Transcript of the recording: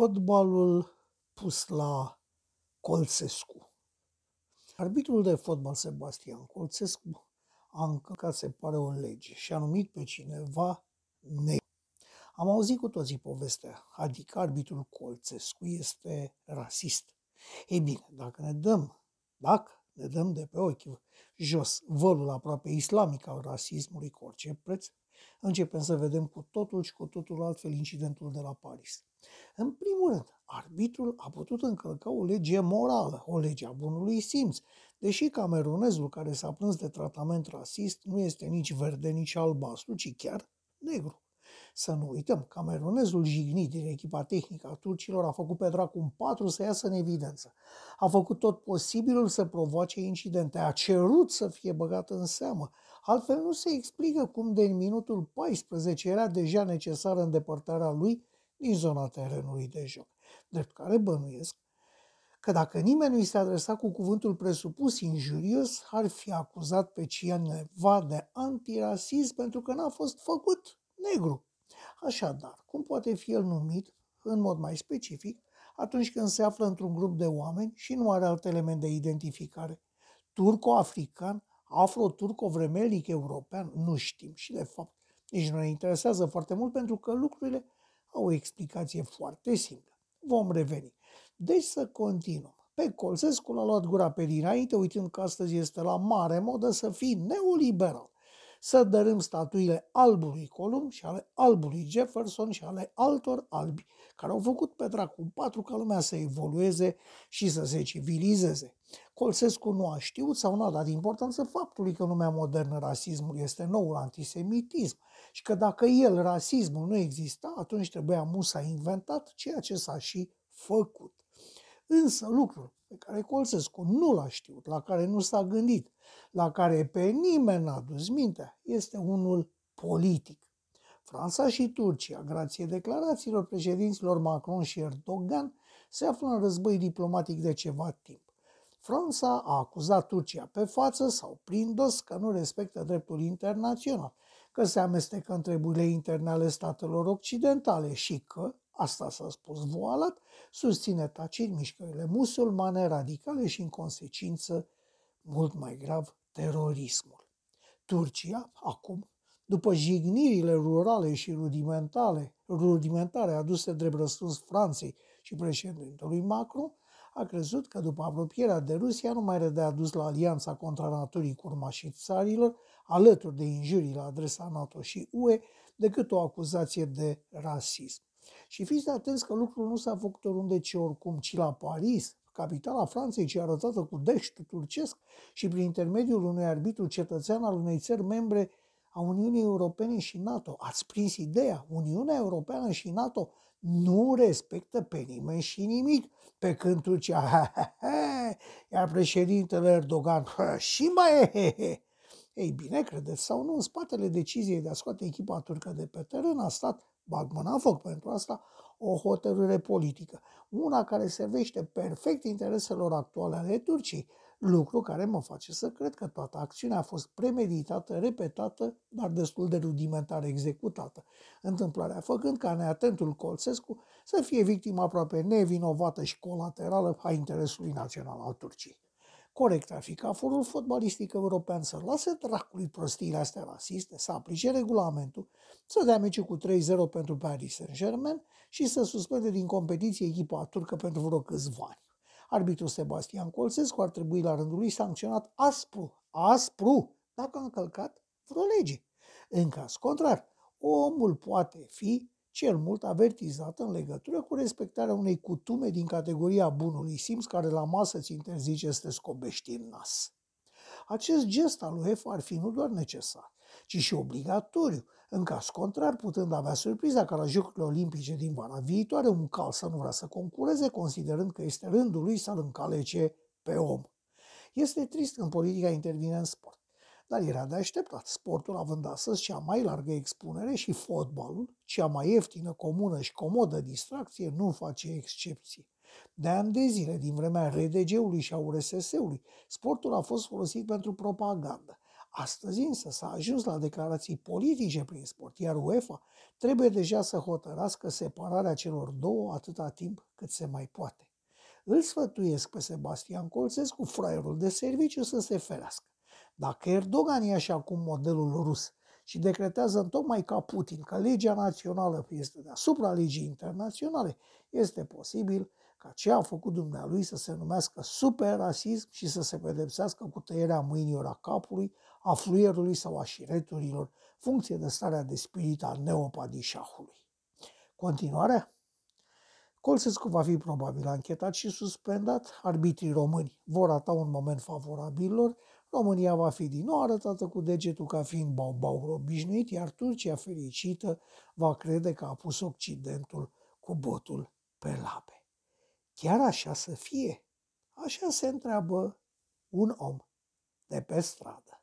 fotbalul pus la Colțescu. Arbitrul de fotbal Sebastian Colțescu a încălcat, se pare, o lege și a numit pe cineva negru. Am auzit cu toții povestea, adică arbitrul Colțescu este rasist. Ei bine, dacă ne dăm, dacă ne dăm de pe ochi jos vălul aproape islamic al rasismului cu orice preț, începem să vedem cu totul și cu totul altfel incidentul de la Paris. În primul rând, arbitrul a putut încălca o lege morală, o lege a bunului simț, deși camerunezul care s-a plâns de tratament rasist nu este nici verde, nici albastru, ci chiar negru. Să nu uităm, camerunezul jignit din echipa tehnică a turcilor a făcut pe dracu un patru să iasă în evidență. A făcut tot posibilul să provoace incidente, a cerut să fie băgat în seamă. Altfel nu se explică cum de în minutul 14 era deja necesară îndepărtarea lui din zona terenului de joc. Drept care bănuiesc că dacă nimeni nu i se adresa cu cuvântul presupus injurios, ar fi acuzat pe cineva de antirasism pentru că n-a fost făcut negru. Așadar, cum poate fi el numit, în mod mai specific, atunci când se află într-un grup de oameni și nu are alt element de identificare? Turco-african, afro-turco-vremelic european? Nu știm și, de fapt, nici nu ne interesează foarte mult pentru că lucrurile au o explicație foarte simplă. Vom reveni. Deci să continuăm. Pe Colțescu l-a luat gura pe dinainte, uitând că astăzi este la mare modă să fii neoliberal să dărâm statuile albului Columb și ale albului Jefferson și ale altor albi, care au făcut pe dracu patru ca lumea să evolueze și să se civilizeze. Colsescu nu a știut sau nu a dat importanță faptului că lumea modernă rasismul este noul antisemitism și că dacă el, rasismul, nu exista, atunci trebuia Musa inventat ceea ce s-a și făcut. Însă lucrul pe care Colțescu nu l-a știut, la care nu s-a gândit, la care pe nimeni n-a dus mintea, este unul politic. Franța și Turcia, grație declarațiilor președinților Macron și Erdogan, se află în război diplomatic de ceva timp. Franța a acuzat Turcia pe față sau prin dos că nu respectă dreptul internațional, că se amestecă în treburile interne ale statelor occidentale și că, asta s-a spus voalat, susține tacit mișcările musulmane radicale și, în consecință, mult mai grav, terorismul. Turcia, acum, după jignirile rurale și rudimentale, rudimentare aduse drept răspuns Franței și președintelui Macron, a crezut că după apropierea de Rusia nu mai era de adus la alianța contra naturii cu urmașii țarilor, alături de injurii la adresa NATO și UE, decât o acuzație de rasism. Și fiți atenți că lucrul nu s-a făcut oriunde ce oricum, ci la Paris, capitala Franței, ce arătată cu dești turcesc și prin intermediul unui arbitru cetățean al unei țări membre a Uniunii Europene și NATO. Ați prins ideea? Uniunea Europeană și NATO nu respectă pe nimeni și nimic. Pe când Turcia, he, he, he, iar președintele Erdogan, he, și mai he, he, he. Ei bine, credeți sau nu, în spatele deciziei de a scoate echipa turcă de pe teren a stat bag mâna foc. Pentru asta, o hotărâre politică, una care servește perfect intereselor actuale ale Turciei, lucru care mă face să cred că toată acțiunea a fost premeditată, repetată, dar destul de rudimentar executată, întâmplarea făcând ca neatentul Colțescu să fie victima aproape nevinovată și colaterală a interesului național al Turciei. Corect ar fi ca forul fotbalistic european să lase dracului prostiile astea rasiste, să aplice regulamentul, să dea meciul cu 3-0 pentru Paris Saint-Germain și să suspende din competiție echipa turcă pentru vreo câțiva ani. Arbitrul Sebastian Colțescu ar trebui la rândul lui sancționat aspru, aspru, dacă a încălcat vreo lege. În caz contrar, omul poate fi cel mult avertizat în legătură cu respectarea unei cutume din categoria bunului simț care la masă ți interzice să te scobești în nas. Acest gest al lui ar fi nu doar necesar, ci și obligatoriu, în caz contrar putând avea surpriza ca la Jocurile Olimpice din vara viitoare un cal să nu vrea să concureze, considerând că este rândul lui să-l încalece pe om. Este trist când politica intervine în sport. Dar era de așteptat, sportul având astăzi cea mai largă expunere și fotbalul, cea mai ieftină, comună și comodă distracție, nu face excepție. De ani de zile, din vremea RDG-ului și a URSS-ului, sportul a fost folosit pentru propagandă. Astăzi însă s-a ajuns la declarații politice prin sport, iar UEFA trebuie deja să hotărască separarea celor două atâta timp cât se mai poate. Îl sfătuiesc pe Sebastian Colțescu, fraierul de serviciu, să se ferească. Dacă Erdogan e așa cum modelul rus și decretează tocmai ca Putin că legea națională este deasupra legii internaționale, este posibil ca ce a făcut dumnealui să se numească super rasism și să se pedepsească cu tăierea mâinilor a capului, a fluierului sau a șireturilor, funcție de starea de spirit a neopadișahului. Continuarea? Colțescu va fi probabil anchetat și suspendat, arbitrii români vor ata un moment favorabil lor, România va fi din nou arătată cu degetul ca fiind bau-bau obișnuit, iar Turcia fericită va crede că a pus Occidentul cu botul pe labe. Chiar așa să fie? Așa se întreabă un om de pe stradă. thank you